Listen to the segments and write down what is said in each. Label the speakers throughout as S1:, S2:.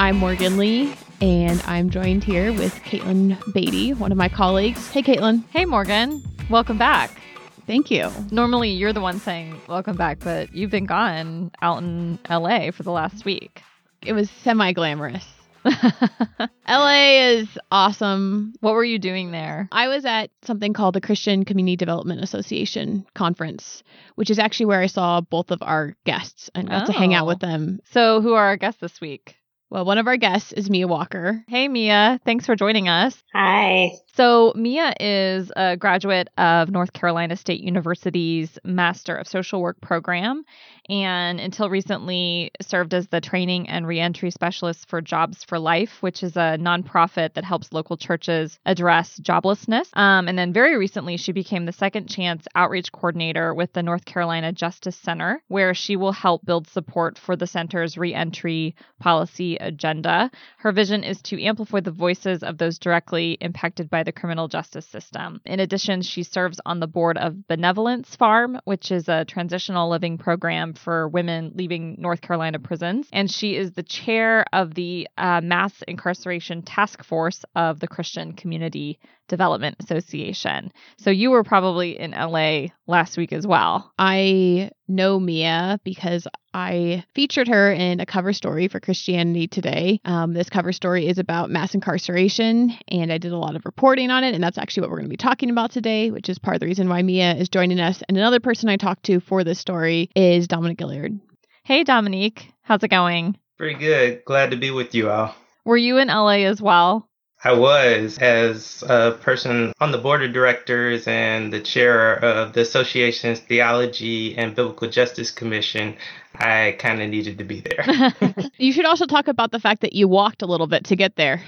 S1: I'm Morgan Lee, and I'm joined here with Kaitlyn Beaty, one of my colleagues. Hey, Kaitlyn.
S2: Hey, Morgan. Welcome back.
S1: Thank you.
S2: Normally, you're the one saying welcome back, but you've been gone out in LA for the last week.
S1: It was semi glamorous. LA is awesome.
S2: What were you doing there?
S1: I was at something called the Christian Community Development Association conference, which is actually where I saw both of our guests and got to hang out
S2: Oh.
S1: with them.
S2: So, who are our guests this week?
S1: Well, one of our guests is Miea Walker.
S2: Hey, Miea. Thanks for joining us.
S3: Hi.
S2: So, Miea is a graduate of North Carolina State University's Master of Social Work program, and until recently served as the training and reentry specialist for Jobs for Life, which is a nonprofit that helps local churches address joblessness. Um, and then very recently, she became the Second Chance Outreach Coordinator with the North Carolina Justice Center, where she will help build support for the center's reentry policy agenda. Her vision is to amplify the voices of those directly impacted by the criminal justice system. In addition, she serves on the board of Benevolence Farm, which is a transitional living program for women leaving North Carolina prisons. And she is the chair of the uh, Mass Incarceration Task Force of the Christian Community Development Association. So you were probably in LA last week as well.
S1: I know Miea because I featured her in a cover story for Christianity Today. Um, this cover story is about mass incarceration, and I did a lot of reporting on it, and that's actually what we're going to be talking about today, which is part of the reason why Miea is joining us. And another person I talked to for this story is Dominique Gilliard.
S2: Hey, Dominique. How's it going?
S4: Pretty good. Glad to be with you all.
S2: Were you in LA as well?
S4: I was, as a person on the board of directors and the chair of the association's Theology and Biblical Justice Commission, I kind of needed to be there.
S1: You should also talk about the fact that you walked a little bit to get there.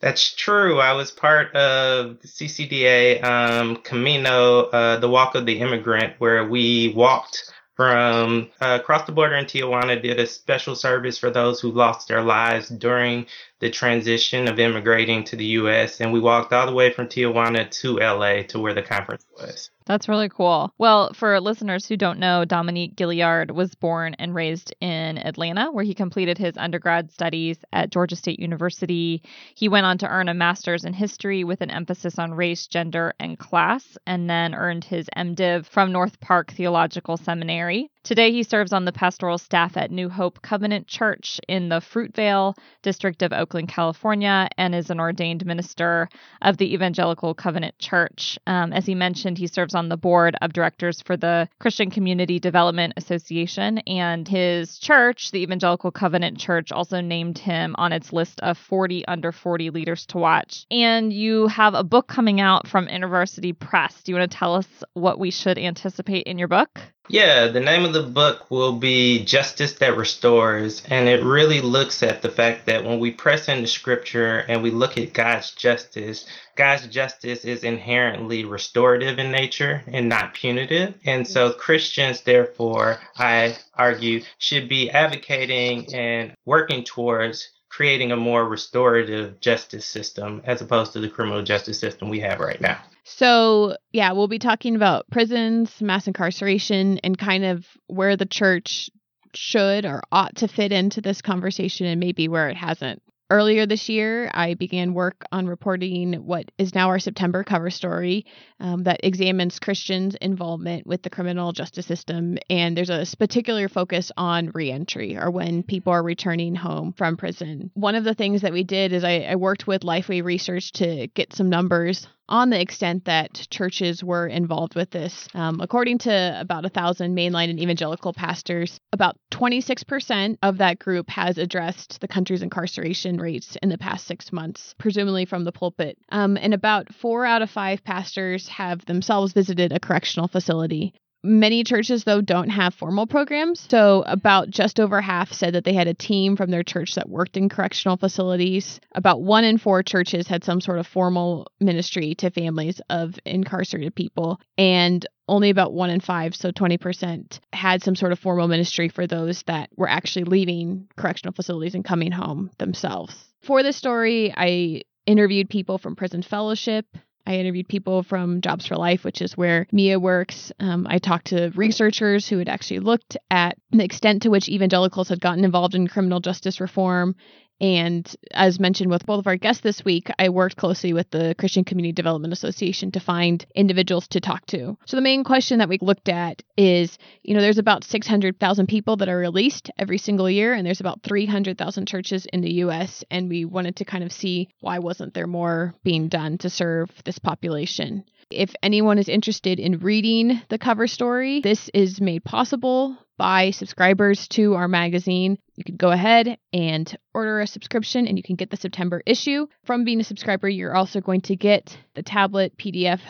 S4: That's true. I was part of the CCDA um, Camino, uh, the Walk of the Immigrant, where we walked from uh, across the border in Tijuana, did a special service for those who lost their lives during the transition of immigrating to the U.S. And we walked all the way from Tijuana to LA to where the conference was.
S2: That's really cool. Well, for listeners who don't know, Dominique Gilliard was born and raised in Atlanta, where he completed his undergrad studies at Georgia State University. He went on to earn a master's in history with an emphasis on race, gender, and class, and then earned his MDiv from North Park Theological Seminary. Today, he serves on the pastoral staff at New Hope Covenant Church in the Fruitvale district of Oakland, California, and is an ordained minister of the Evangelical Covenant Church. Um, as he mentioned, he serves on the board of directors for the Christian Community Development Association, and his church, the Evangelical Covenant Church, also named him on its list of 40 under 40 leaders to watch. And you have a book coming out from InterVarsity Press. Do you want to tell us what we should anticipate in your book?
S4: Yeah, the name of the book will be Justice That Restores, and it really looks at the fact that when we press into scripture and we look at God's justice, God's justice is inherently restorative in nature and not punitive. And so Christians, therefore, I argue, should be advocating and working towards creating a more restorative justice system as opposed to the criminal justice system we have right now.
S1: So, yeah, we'll be talking about prisons, mass incarceration, and kind of where the church should or ought to fit into this conversation and maybe where it hasn't. Earlier this year, I began work on reporting what is now our September cover story um, that examines Christians' involvement with the criminal justice system. And there's a particular focus on reentry or when people are returning home from prison. One of the things that we did is I, I worked with Lifeway Research to get some numbers on the extent that churches were involved with this. Um, according to about a thousand mainline and evangelical pastors, about 26% of that group has addressed the country's incarceration rates in the past six months, presumably from the pulpit. Um, and about four out of five pastors have themselves visited a correctional facility. Many churches, though, don't have formal programs. So, about just over half said that they had a team from their church that worked in correctional facilities. About one in four churches had some sort of formal ministry to families of incarcerated people. And only about one in five, so 20%, had some sort of formal ministry for those that were actually leaving correctional facilities and coming home themselves. For this story, I interviewed people from Prison Fellowship, I interviewed people from Jobs for Life, which is where Miea works. Um, I talked to researchers who had actually looked at the extent to which evangelicals had gotten involved in criminal justice reform and as mentioned with both of our guests this week, I worked closely with the Christian Community Development Association to find individuals to talk to. So the main question that we looked at is, you know, there's about 600,000 people that are released every single year and there's about 300,000 churches in the US and we wanted to kind of see why wasn't there more being done to serve this population. If anyone is interested in reading the cover story, this is made possible by subscribers to our magazine. You can go ahead and order a subscription and you can get the September issue. From being a subscriber, you're also going to get the tablet PDF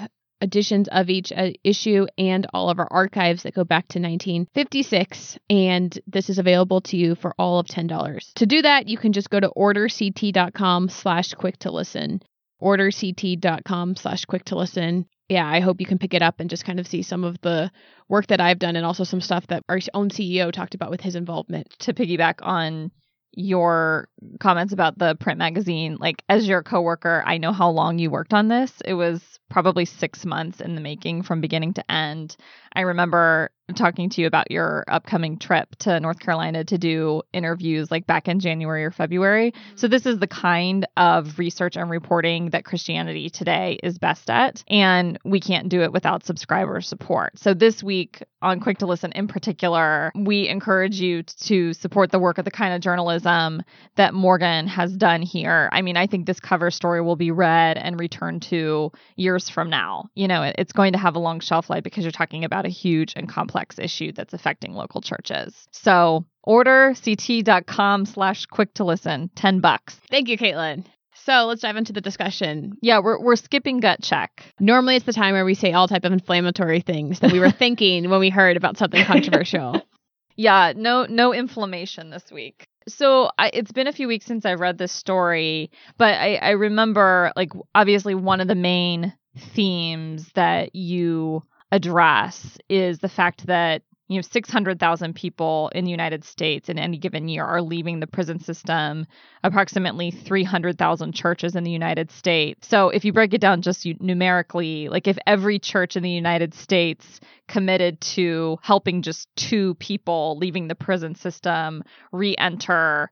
S1: editions of each uh, issue and all of our archives that go back to 1956 and this is available to you for all of $10 to do that you can just go to orderct.com slash quick to listen orderct.com slash quick to listen. Yeah, I hope you can pick it up and just kind of see some of the work that I've done and also some stuff that our own CEO talked about with his involvement.
S2: To piggyback on your comments about the print magazine, like as your coworker, I know how long you worked on this. It was probably six months in the making from beginning to end. I remember talking to you about your upcoming trip to North Carolina to do interviews like back in January or February. Mm-hmm. So, this is the kind of research and reporting that Christianity Today is best at. And we can't do it without subscriber support. So, this week on Quick to Listen in particular, we encourage you to support the work of the kind of journalism that Morgan has done here. I mean, I think this cover story will be read and returned to years from now. You know, it's going to have a long shelf life because you're talking about a huge and complex issue that's affecting local churches. So order ct.com slash quick to listen, 10 bucks.
S1: Thank you, Kaitlyn. So let's dive into the discussion.
S2: Yeah, we're, we're skipping gut check.
S1: Normally it's the time where we say all type of inflammatory things that we were thinking when we heard about something controversial.
S2: yeah, no no inflammation this week. So I, it's been a few weeks since I read this story, but I, I remember like obviously one of the main themes that you address is the fact that you know 600,000 people in the United States in any given year are leaving the prison system. Approximately 300,000 churches in the United States. So if you break it down just numerically like if every church in the United States committed to helping just two people leaving the prison system re-enter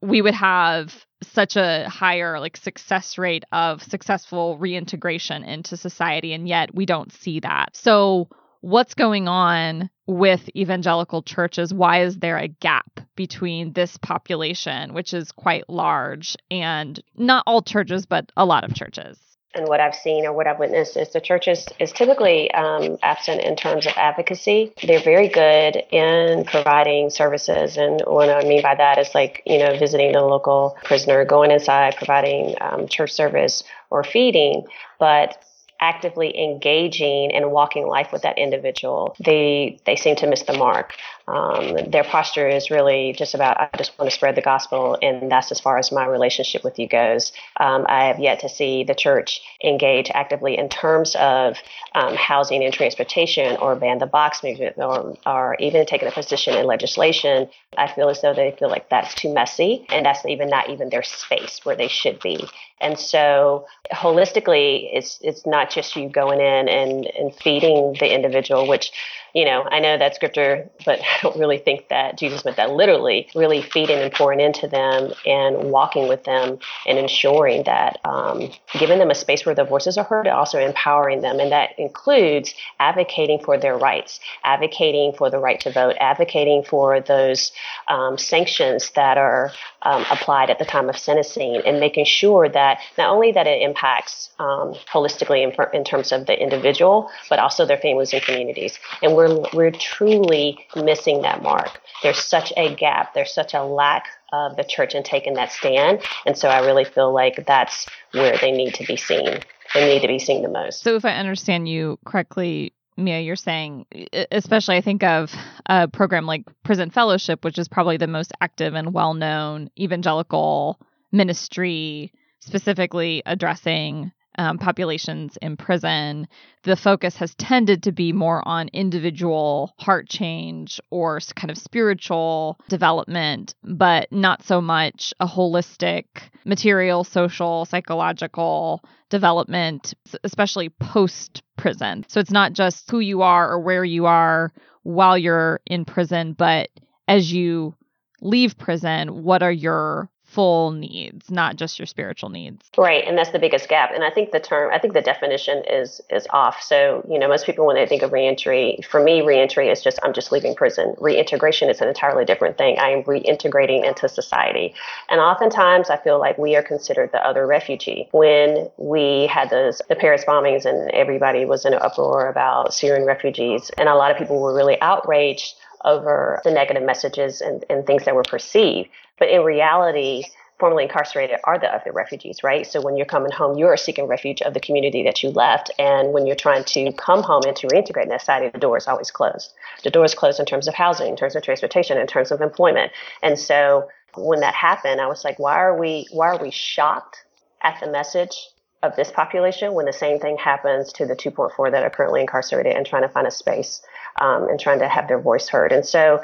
S2: we would have such a higher like success rate of successful reintegration into society and yet we don't see that. So what's going on with evangelical churches? Why is there a gap between this population which is quite large and not all churches but a lot of churches?
S3: And what I've seen or what I've witnessed is the church is, is typically um, absent in terms of advocacy. They're very good in providing services. And what I mean by that is like, you know, visiting the local prisoner, going inside, providing um, church service or feeding. But actively engaging and walking life with that individual, they they seem to miss the mark. Um, their posture is really just about I just want to spread the gospel, and that's as far as my relationship with you goes. Um, I have yet to see the church engage actively in terms of um, housing and transportation, or ban the box movement, or, or even taking a position in legislation. I feel as though they feel like that's too messy, and that's even not even their space where they should be. And so holistically, it's it's not just you going in and, and feeding the individual, which you know, I know that scripture, but I don't really think that Jesus meant that literally, really feeding and pouring into them and walking with them and ensuring that um, giving them a space where their voices are heard, also empowering them. And that includes advocating for their rights, advocating for the right to vote, advocating for those um, sanctions that are um, applied at the time of sentencing, and making sure that not only that it impacts um, holistically in, in terms of the individual, but also their families and communities. And we're we're truly missing that mark. There's such a gap. There's such a lack of the church in taking that stand, and so I really feel like that's where they need to be seen. They need to be seen the most.
S2: So, if I understand you correctly, Miea, you're saying, especially I think of a program like Prison Fellowship, which is probably the most active and well known evangelical ministry specifically addressing um, populations in prison, the focus has tended to be more on individual heart change or kind of spiritual development, but not so much a holistic material, social, psychological development, especially post prison. So it's not just who you are or where you are while you're in prison, but as you leave prison, what are your full needs, not just your spiritual needs.
S3: Right, and that's the biggest gap. And I think the term, I think the definition is is off. So you know, most people when they think of reentry, for me, reentry is just I'm just leaving prison. Reintegration is an entirely different thing. I am reintegrating into society, and oftentimes I feel like we are considered the other refugee. When we had those the Paris bombings and everybody was in an uproar about Syrian refugees, and a lot of people were really outraged over the negative messages and, and things that were perceived. But in reality, formerly incarcerated are the other refugees, right? So when you're coming home, you are seeking refuge of the community that you left. And when you're trying to come home and to reintegrate in that society, the door is always closed. The door is closed in terms of housing, in terms of transportation, in terms of employment. And so when that happened, I was like, why are we why are we shocked at the message of this population when the same thing happens to the 2.4 that are currently incarcerated and trying to find a space um, and trying to have their voice heard. And so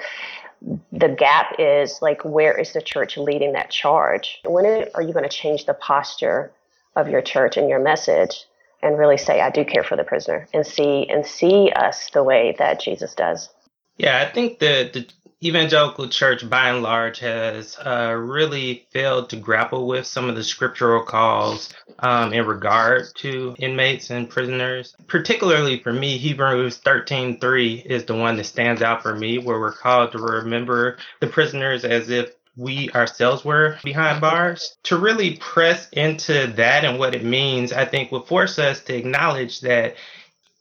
S3: the gap is like, where is the church leading that charge? When are you going to change the posture of your church and your message and really say, I do care for the prisoner and see and see us the way that Jesus does?
S4: Yeah, I think the, the evangelical church, by and large, has uh, really failed to grapple with some of the scriptural calls um, in regard to inmates and prisoners. Particularly for me, Hebrews 13:3 is the one that stands out for me, where we're called to remember the prisoners as if we ourselves were behind bars. To really press into that and what it means, I think will force us to acknowledge that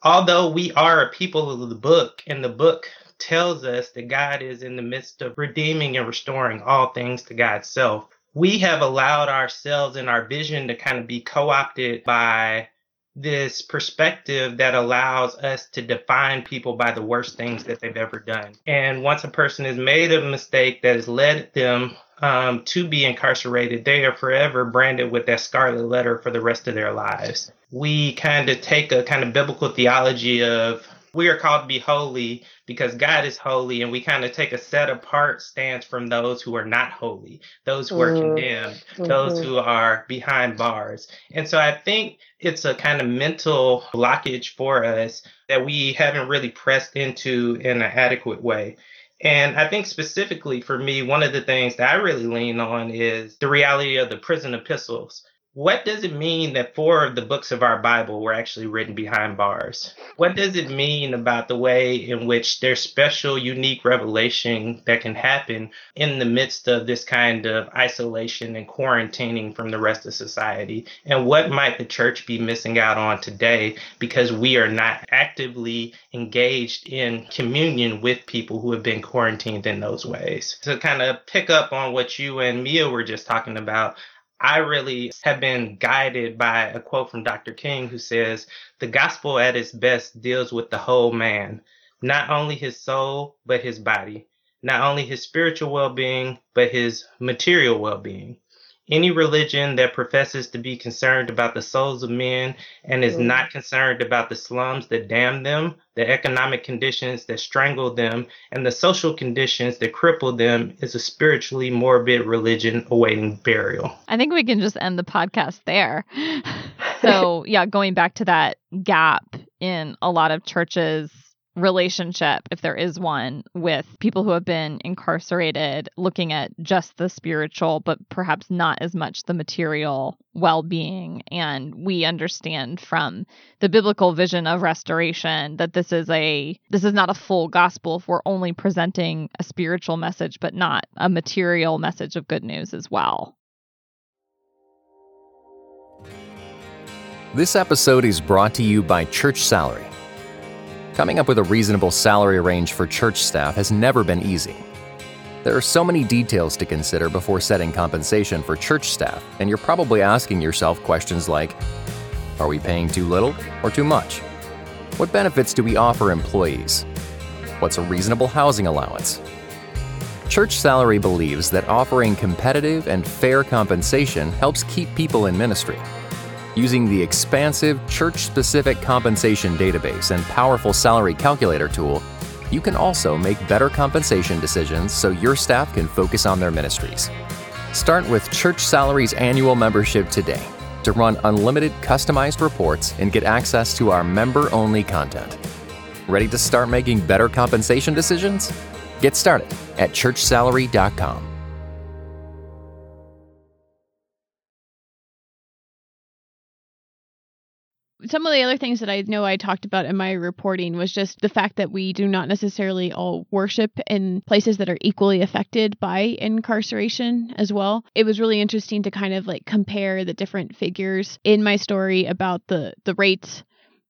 S4: although we are a people of the book, and the book tells us that God is in the midst of redeeming and restoring all things to God's self. We have allowed ourselves and our vision to kind of be co opted by this perspective that allows us to define people by the worst things that they've ever done. And once a person has made a mistake that has led them um, to be incarcerated, they are forever branded with that scarlet letter for the rest of their lives. We kind of take a kind of biblical theology of we are called to be holy because God is holy, and we kind of take a set apart stance from those who are not holy, those who are mm-hmm. condemned, mm-hmm. those who are behind bars. And so I think it's a kind of mental blockage for us that we haven't really pressed into in an adequate way. And I think specifically for me, one of the things that I really lean on is the reality of the prison epistles what does it mean that four of the books of our Bible were actually written behind bars? What does it mean about the way in which there's special, unique revelation that can happen in the midst of this kind of isolation and quarantining from the rest of society? And what might the church be missing out on today because we are not actively engaged in communion with people who have been quarantined in those ways? To kind of pick up on what you and Miea were just talking about, I really have been guided by a quote from Dr. King who says, The gospel at its best deals with the whole man, not only his soul, but his body, not only his spiritual well being, but his material well being. Any religion that professes to be concerned about the souls of men and is mm. not concerned about the slums that damn them, the economic conditions that strangle them, and the social conditions that cripple them is a spiritually morbid religion awaiting burial.
S2: I think we can just end the podcast there. so, yeah, going back to that gap in a lot of churches relationship, if there is one, with people who have been incarcerated, looking at just the spiritual, but perhaps not as much the material well being. And we understand from the biblical vision of restoration that this is a this is not a full gospel if we're only presenting a spiritual message, but not a material message of good news as well.
S5: This episode is brought to you by Church Salary Coming up with a reasonable salary range for church staff has never been easy. There are so many details to consider before setting compensation for church staff, and you're probably asking yourself questions like Are we paying too little or too much? What benefits do we offer employees? What's a reasonable housing allowance? Church Salary believes that offering competitive and fair compensation helps keep people in ministry. Using the expansive church specific compensation database and powerful salary calculator tool, you can also make better compensation decisions so your staff can focus on their ministries. Start with Church Salary's annual membership today to run unlimited customized reports and get access to our member only content. Ready to start making better compensation decisions? Get started at churchsalary.com.
S1: some of the other things that I know I talked about in my reporting was just the fact that we do not necessarily all worship in places that are equally affected by incarceration as well. It was really interesting to kind of like compare the different figures in my story about the the rates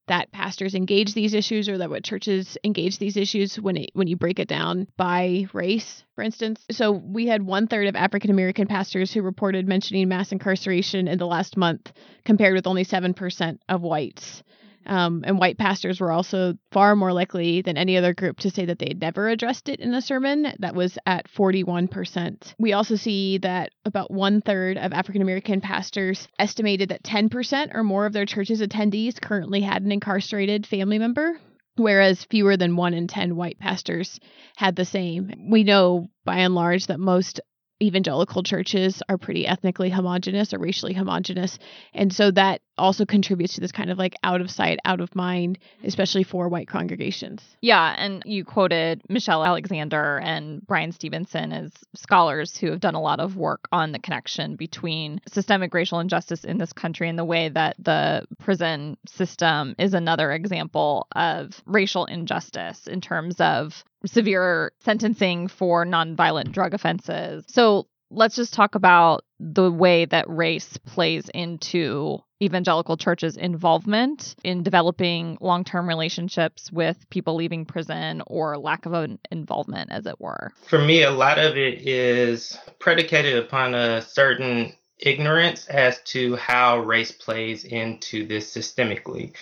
S1: that pastors engage these issues or that what churches engage these issues when it, when you break it down by race for instance. So we had one third of african american pastors who reported mentioning mass incarceration in the last month compared with only 7% of whites um, and white pastors were also far more likely than any other group to say that they had never addressed it in a sermon. That was at 41%. We also see that about one third of African American pastors estimated that 10% or more of their church's attendees currently had an incarcerated family member whereas fewer than one in 10 white pastors had the same. We know by and large that most evangelical churches are pretty ethnically homogenous or racially homogenous. And so that also contributes to this kind of like out of sight, out of mind, mm-hmm. especially for white congregations.
S2: Yeah. And you quoted Michelle Alexander and Bryan Stevenson as scholars who have done a lot of work on the connection between systemic racial injustice in this country and the way that the prison system is another example of racial injustice in terms of severe sentencing for nonviolent drug offenses. So let's just talk about the way that race plays into evangelical churches' involvement in developing long term relationships with people leaving prison or lack of an involvement, as it were.
S4: For me, a lot of it is predicated upon a certain ignorance as to how race plays into this systemically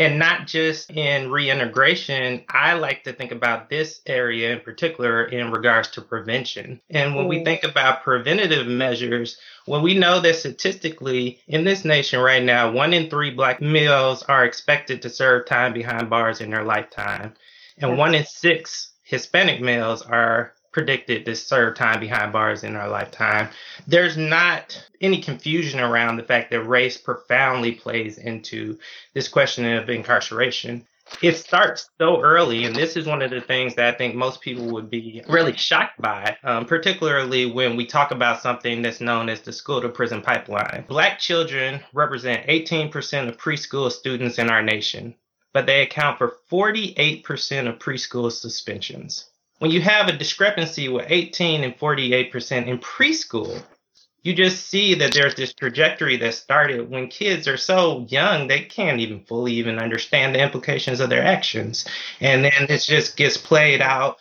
S4: and not just in reintegration. I like to think about this area in particular in regards to prevention. And when we mm. think about preventative measures, when we know that statistically in this nation right now, one in three black males are expected to serve time behind bars in their lifetime, and one in six Hispanic males are predicted to serve time behind bars in our lifetime. There's not any confusion around the fact that race profoundly plays into this question of incarceration. It starts so early, and this is one of the things that I think most people would be really shocked by, um, particularly when we talk about something that's known as the school to prison pipeline. Black children represent 18% of preschool students in our nation, but they account for 48% of preschool suspensions when you have a discrepancy with 18 and 48% in preschool, you just see that there's this trajectory that started when kids are so young they can't even fully even understand the implications of their actions. And then it just gets played out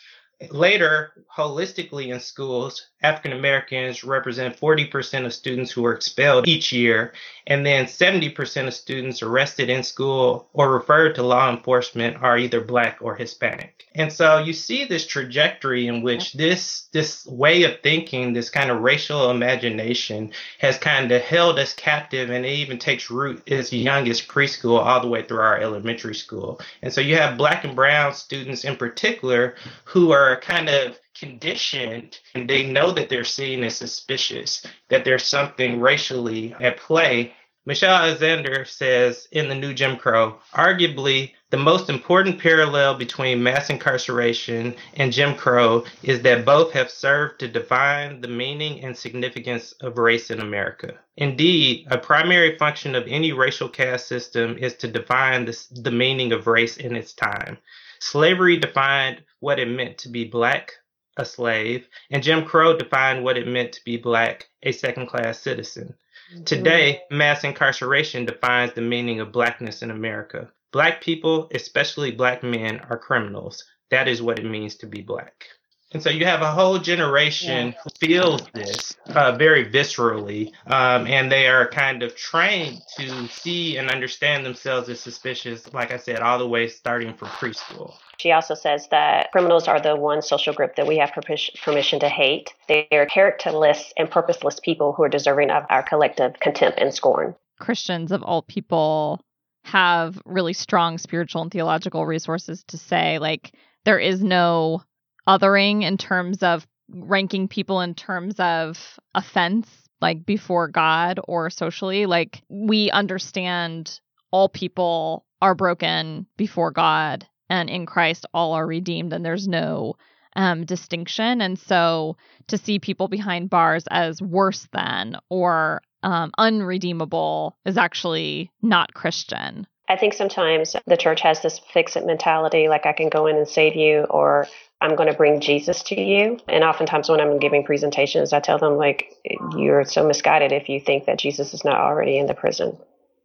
S4: later holistically in schools African Americans represent 40% of students who are expelled each year, and then 70% of students arrested in school or referred to law enforcement are either Black or Hispanic. And so you see this trajectory in which this this way of thinking, this kind of racial imagination, has kind of held us captive, and it even takes root as young as preschool all the way through our elementary school. And so you have Black and Brown students in particular who are kind of conditioned and they know that they're seen as suspicious, that there's something racially at play. Michelle Alexander says in The New Jim Crow, arguably the most important parallel between mass incarceration and Jim Crow is that both have served to define the meaning and significance of race in America. Indeed, a primary function of any racial caste system is to define the meaning of race in its time. Slavery defined what it meant to be black, a slave, and Jim Crow defined what it meant to be black, a second class citizen. Mm-hmm. Today, mass incarceration defines the meaning of blackness in America. Black people, especially black men, are criminals. That is what it means to be black. And so you have a whole generation yeah. who feels this uh, very viscerally, um, and they are kind of trained to see and understand themselves as suspicious, like I said, all the way starting from preschool.
S3: She also says that criminals are the one social group that we have permission to hate. They are characterless and purposeless people who are deserving of our collective contempt and scorn.
S2: Christians of all people have really strong spiritual and theological resources to say, like, there is no othering in terms of ranking people in terms of offense, like before God or socially. Like we understand all people are broken before God and in Christ all are redeemed and there's no um, distinction. And so to see people behind bars as worse than or um, unredeemable is actually not Christian.
S3: I think sometimes the church has this fix it mentality, like I can go in and save you, or I'm going to bring Jesus to you. And oftentimes when I'm giving presentations, I tell them, like, you're so misguided if you think that Jesus is not already in the prison.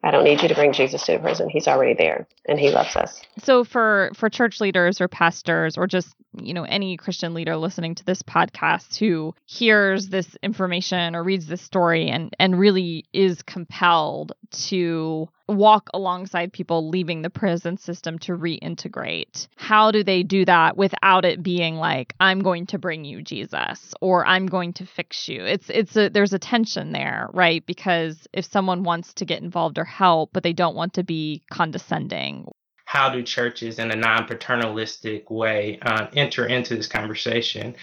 S3: I don't need you to bring Jesus to the prison. He's already there and he loves us.
S2: So for for church leaders or pastors or just, you know, any Christian leader listening to this podcast who hears this information or reads this story and and really is compelled to walk alongside people leaving the prison system to reintegrate. How do they do that without it being like I'm going to bring you Jesus or I'm going to fix you? It's it's a there's a tension there, right? Because if someone wants to get involved or help but they don't want to be condescending.
S4: How do churches in a non-paternalistic way uh, enter into this conversation?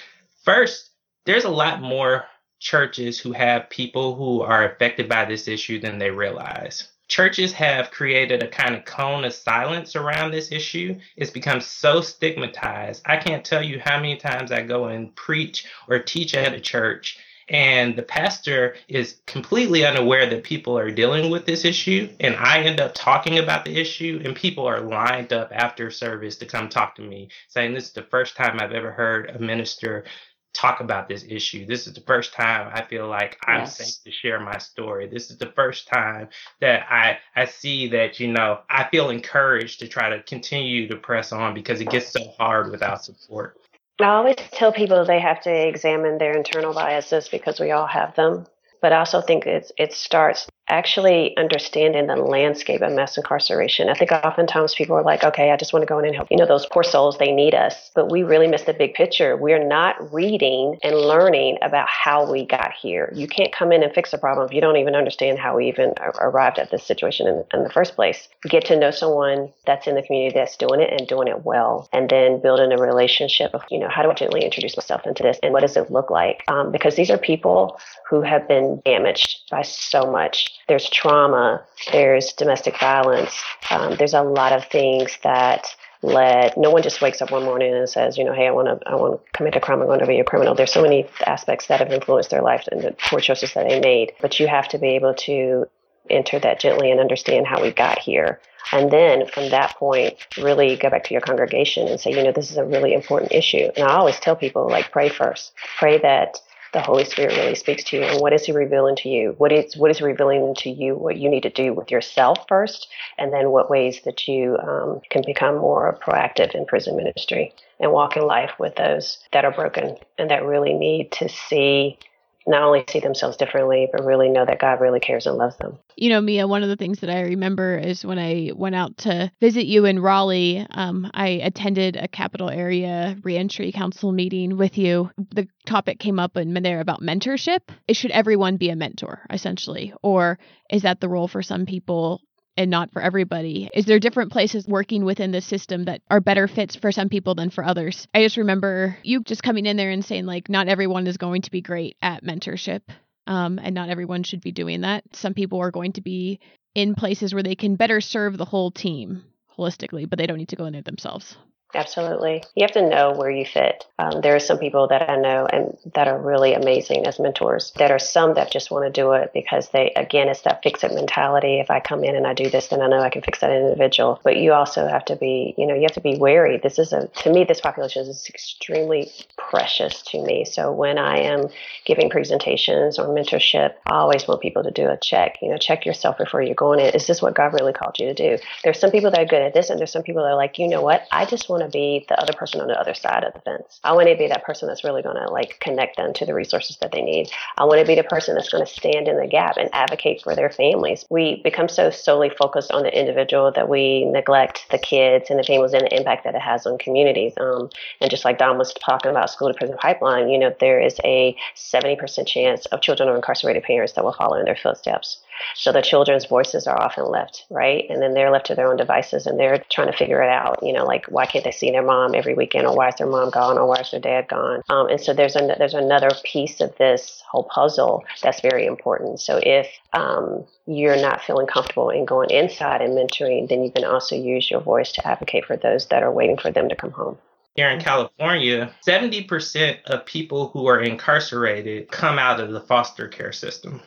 S4: First, there's a lot more churches who have people who are affected by this issue than they realize churches have created a kind of cone of silence around this issue. It's become so stigmatized. I can't tell you how many times I go and preach or teach at a church and the pastor is completely unaware that people are dealing with this issue and i end up talking about the issue and people are lined up after service to come talk to me saying this is the first time i've ever heard a minister talk about this issue. This is the first time I feel like I'm yes. safe to share my story. This is the first time that I I see that you know I feel encouraged to try to continue to press on because it gets so hard without support.
S3: I always tell people they have to examine their internal biases because we all have them. But I also think it's, it starts actually understanding the landscape of mass incarceration. I think oftentimes people are like, okay, I just want to go in and help. You know, those poor souls, they need us. But we really miss the big picture. We're not reading and learning about how we got here. You can't come in and fix a problem if you don't even understand how we even arrived at this situation in, in the first place. Get to know someone that's in the community that's doing it and doing it well. And then building a relationship of, you know, how do I gently introduce myself into this and what does it look like? Um, because these are people who have been damaged by so much there's trauma, there's domestic violence, um, there's a lot of things that led. No one just wakes up one morning and says, you know, hey, I want to, I want to commit a crime. I'm going to be a criminal. There's so many aspects that have influenced their life and the poor choices that they made. But you have to be able to enter that gently and understand how we got here. And then from that point, really go back to your congregation and say, you know, this is a really important issue. And I always tell people, like, pray first. Pray that the Holy Spirit really speaks to you and what is he revealing to you? What is what is he revealing to you what you need to do with yourself first and then what ways that you um, can become more proactive in prison ministry and walk in life with those that are broken and that really need to see not only see themselves differently, but really know that God really cares and loves them.
S1: You know, Miea, one of the things that I remember is when I went out to visit you in Raleigh, um, I attended a capital area reentry council meeting with you. The topic came up in there about mentorship. Should everyone be a mentor, essentially? Or is that the role for some people and not for everybody? Is there different places working within the system that are better fits for some people than for others? I just remember you just coming in there and saying, like, not everyone is going to be great at mentorship. Um, and not everyone should be doing that. Some people are going to be in places where they can better serve the whole team holistically, but they don't need to go in there themselves.
S3: Absolutely. You have to know where you fit. Um, there are some people that I know and that are really amazing as mentors. There are some that just want to do it because they, again, it's that fix it mentality. If I come in and I do this, then I know I can fix that individual. But you also have to be, you know, you have to be wary. This is a, to me, this population is extremely precious to me. So when I am giving presentations or mentorship, I always want people to do a check. You know, check yourself before you're going in. Is this what God really called you to do? There's some people that are good at this, and there's some people that are like, you know what? I just want want to be the other person on the other side of the fence. I want to be that person that's really going to like connect them to the resources that they need. I want to be the person that's going to stand in the gap and advocate for their families. We become so solely focused on the individual that we neglect the kids and the families and the impact that it has on communities. Um, and just like Don was talking about school to prison pipeline, you know, there is a 70% chance of children of incarcerated parents that will follow in their footsteps. So the children's voices are often left, right? And then they're left to their own devices and they're trying to figure it out. You know, like why can't they see their mom every weekend or why is their mom gone or why is their dad gone? Um, and so there's, an, there's another piece of this whole puzzle that's very important. So if um, you're not feeling comfortable in going inside and mentoring, then you can also use your voice to advocate for those that are waiting for them to come home
S4: here in California, 70% of people who are incarcerated come out of the foster care system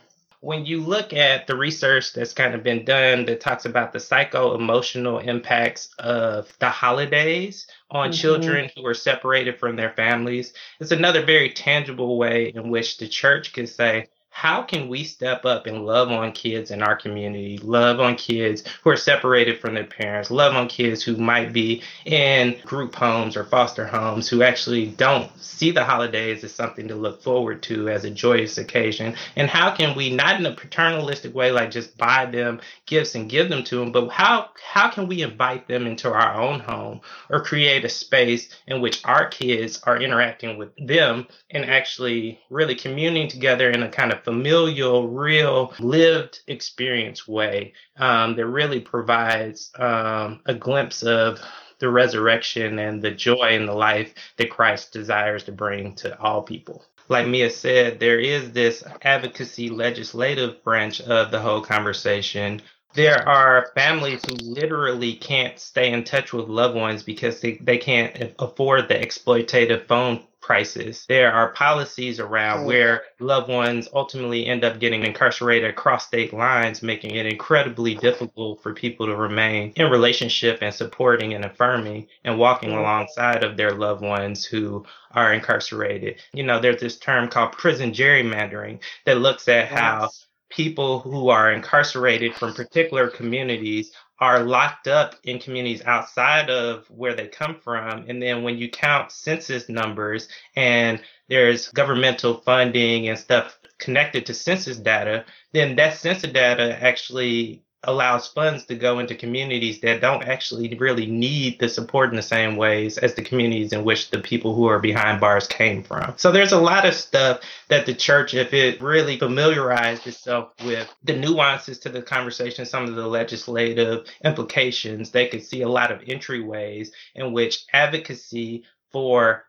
S4: when you look at the research that's kind of been done that talks about the psycho emotional impacts of the holidays on mm-hmm. children who are separated from their families, it's another very tangible way in which the church can say, how can we step up and love on kids in our community, love on kids who are separated from their parents, love on kids who might be in group homes or foster homes who actually don't see the holidays as something to look forward to as a joyous occasion? And how can we, not in a paternalistic way, like just buy them gifts and give them to them, but how, how can we invite them into our own home or create a space in which our kids are interacting with them and actually really communing together in a kind of familial, real, lived experience way um, that really provides um, a glimpse of the resurrection and the joy in the life that Christ desires to bring to all people. Like Miea said, there is this advocacy legislative branch of the whole conversation there are families who literally can't stay in touch with loved ones because they, they can't afford the exploitative phone prices. There are policies around mm. where loved ones ultimately end up getting incarcerated across state lines, making it incredibly difficult for people to remain in relationship and supporting and affirming and walking mm. alongside of their loved ones who are incarcerated. You know, there's this term called prison gerrymandering that looks at how people who are incarcerated from particular communities are locked up in communities outside of where they come from. And then when you count census numbers and there's governmental funding and stuff connected to census data, then that census data actually allows funds to go into communities that don't actually really need the support in the same ways as the communities in which the people who are behind bars came from. So there's a lot of stuff that the church, if it really familiarized itself with the nuances to the conversation, some of the legislative implications, they could see a lot of entryways in which advocacy for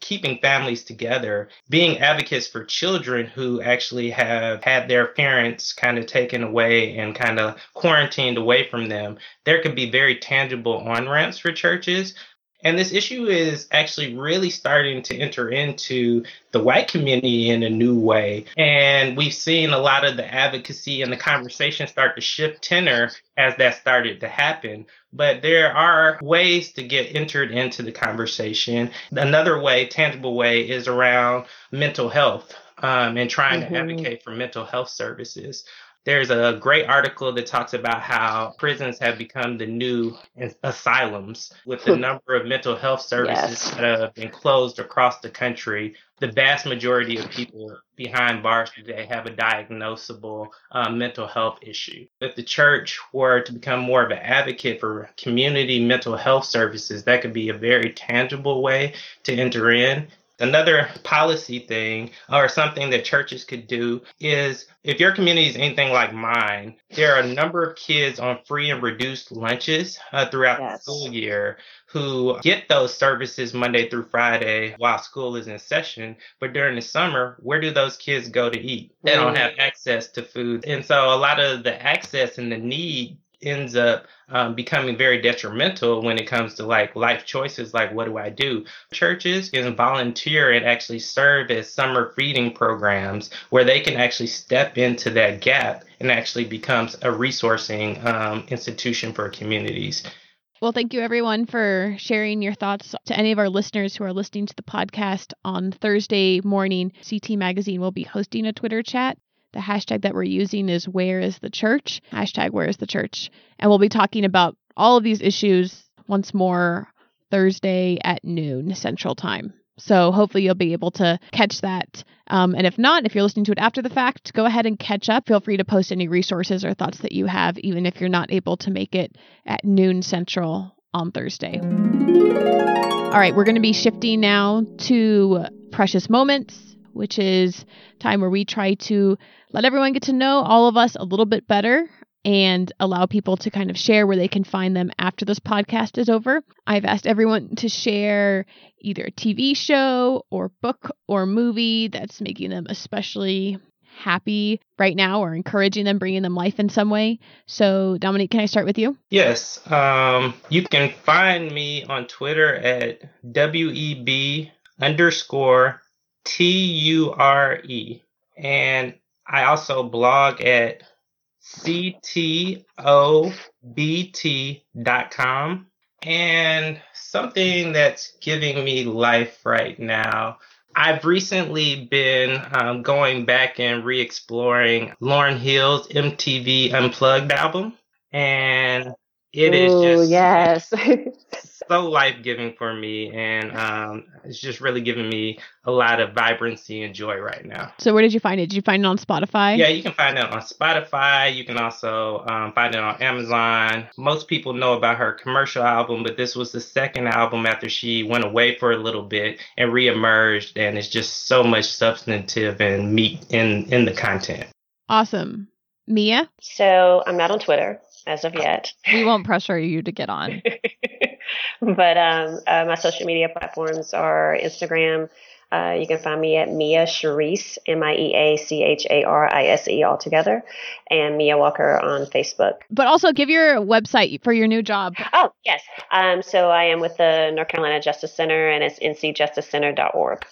S4: keeping families together, being advocates for children who actually have had their parents kind of taken away and kind of quarantined away from them, there can be very tangible on ramps for churches and this issue is actually really starting to enter into the white community in a new way. And we've seen a lot of the advocacy and the conversation start to shift tenor as that started to happen. But there are ways to get entered into the conversation. Another way, tangible way, is around mental health. Um, and trying mm-hmm. to advocate for mental health services. There's a great article that talks about how prisons have become the new asylums with the number of mental health services yes. that have been closed across the country. The vast majority of people behind bars today have a diagnosable uh, mental health issue. If the church were to become more of an advocate for community mental health services, that could be a very tangible way to enter in Another policy thing or something that churches could do is if your community is anything like mine, there are a number of kids on free and reduced lunches uh, throughout yes. the school year who get those services Monday through Friday while school is in session. But during the summer, where do those kids go to eat? They don't have access to food. And so a lot of the access and the need ends up um, becoming very detrimental when it comes to like life choices like what do i do? Churches can volunteer and actually serve as summer feeding programs where they can actually step into that gap and actually becomes a resourcing um, institution for communities.
S1: Well, thank you everyone for sharing your thoughts. To any of our listeners who are listening to the podcast on Thursday morning, CT Magazine will be hosting a Twitter chat the hashtag that we're using is where is the church? Hashtag where is the church. And we'll be talking about all of these issues once more Thursday at noon Central Time. So hopefully you'll be able to catch that. Um, and if not, if you're listening to it after the fact, go ahead and catch up. Feel free to post any resources or thoughts that you have, even if you're not able to make it at noon Central on Thursday. All right, we're going to be shifting now to Precious Moments, which is time where we try to let everyone get to know all of us a little bit better and allow people to kind of share where they can find them after this podcast is over. I've asked everyone to share either a TV show or book or movie that's making them especially happy right now or encouraging them, bringing them life in some way. So, Dominique, can I start with you?
S4: Yes. Um, you can find me on Twitter at WEB underscore T U R E. And I also blog at ctobt.com. And something that's giving me life right now. I've recently been um, going back and re exploring Lauryn Hill's MTV Unplugged album. And it is
S3: Ooh,
S4: just
S3: yes.
S4: so life giving for me. And um, it's just really giving me a lot of vibrancy and joy right now.
S1: So, where did you find it? Did you find it on Spotify?
S4: Yeah, you can find it on Spotify. You can also um, find it on Amazon. Most people know about her commercial album, but this was the second album after she went away for a little bit and reemerged, and it's just so much substantive and meat in in the content.
S1: Awesome. Miea?
S3: so I'm not on Twitter as of yet.
S2: We won't pressure you to get on.
S3: but um, uh, my social media platforms are Instagram. Uh, you can find me at Miea Charisse, M I E A C H A R I S E all together, and Miea Walker on Facebook.
S1: But also give your website for your new job.
S3: Oh, yes. Um, so I am with the North Carolina Justice Center, and it's ncjusticecenter.org.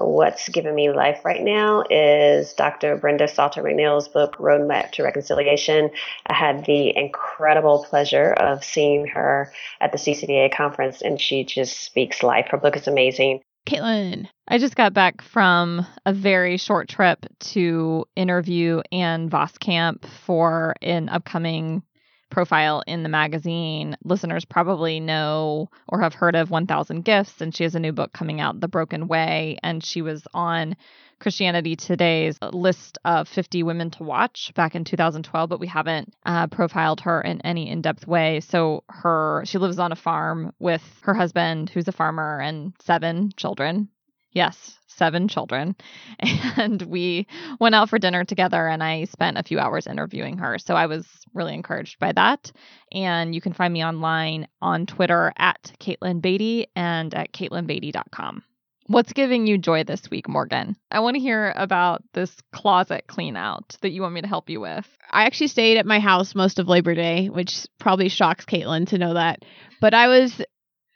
S3: What's given me life right now is Dr. Brenda Salter McNeil's book, Roadmap to Reconciliation. I had the incredible pleasure of seeing her at the CCDA conference, and she just speaks life. Her book is amazing.
S1: Kaitlyn.
S2: I just got back from a very short trip to interview Ann Voskamp for an upcoming profile in the magazine. Listeners probably know or have heard of 1000 Gifts, and she has a new book coming out, The Broken Way. And she was on Christianity Today's list of 50 women to watch back in 2012, but we haven't uh, profiled her in any in-depth way. So her she lives on a farm with her husband, who's a farmer, and seven children. Yes, seven children. And we went out for dinner together, and I spent a few hours interviewing her. So I was really encouraged by that. And you can find me online on Twitter at Kaitlyn Beaty and at KaitlynBeaty.com. What's giving you joy this week, Morgan? I want to hear about this closet clean out that you want me to help you with.
S1: I actually stayed at my house most of Labor Day, which probably shocks Kaitlyn to know that. But I was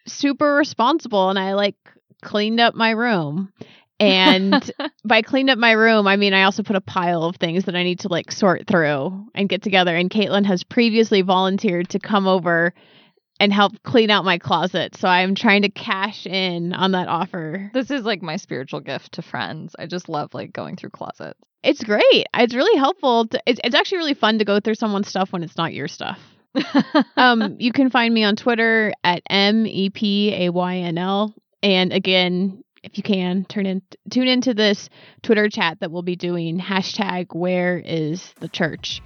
S1: super responsible and I like cleaned up my room. And by cleaned up my room, I mean I also put a pile of things that I need to like sort through and get together. And Kaitlyn has previously volunteered to come over and help clean out my closet. So I'm trying to cash in on that offer.
S2: This is like my spiritual gift to friends. I just love like going through closets.
S1: It's great. It's really helpful. To, it's, it's actually really fun to go through someone's stuff when it's not your stuff. um, you can find me on Twitter at M E P A Y N L. And again, if you can, turn in tune into this Twitter chat that we'll be doing. Hashtag where is the church.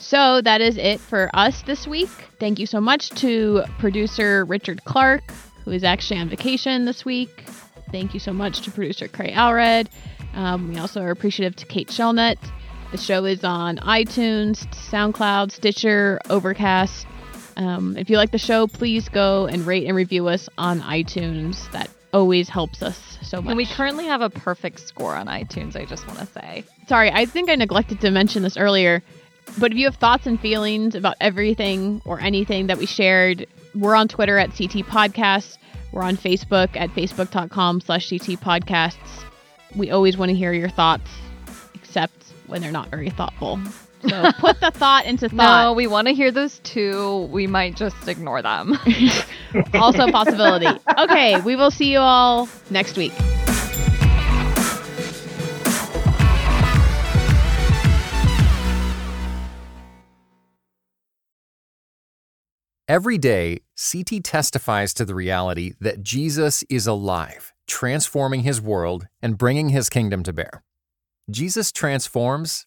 S1: So that is it for us this week. Thank you so much to producer Richard Clark, who is actually on vacation this week. Thank you so much to producer Cray Allred. Um, we also are appreciative to Kate Shellnutt. The show is on iTunes, SoundCloud, Stitcher, Overcast. Um, if you like the show, please go and rate and review us on iTunes. That always helps us so much.
S2: And we currently have a perfect score on iTunes, I just want to say.
S1: Sorry, I think I neglected to mention this earlier. But if you have thoughts and feelings about everything or anything that we shared, we're on Twitter at CT Podcasts. We're on Facebook at facebook.com slash CT Podcasts. We always want to hear your thoughts, except when they're not very thoughtful. So put the thought into thought.
S2: No, we want to hear those too. We might just ignore them.
S1: also a possibility. Okay, we will see you all next week.
S5: Every day, CT testifies to the reality that Jesus is alive, transforming his world and bringing his kingdom to bear. Jesus transforms,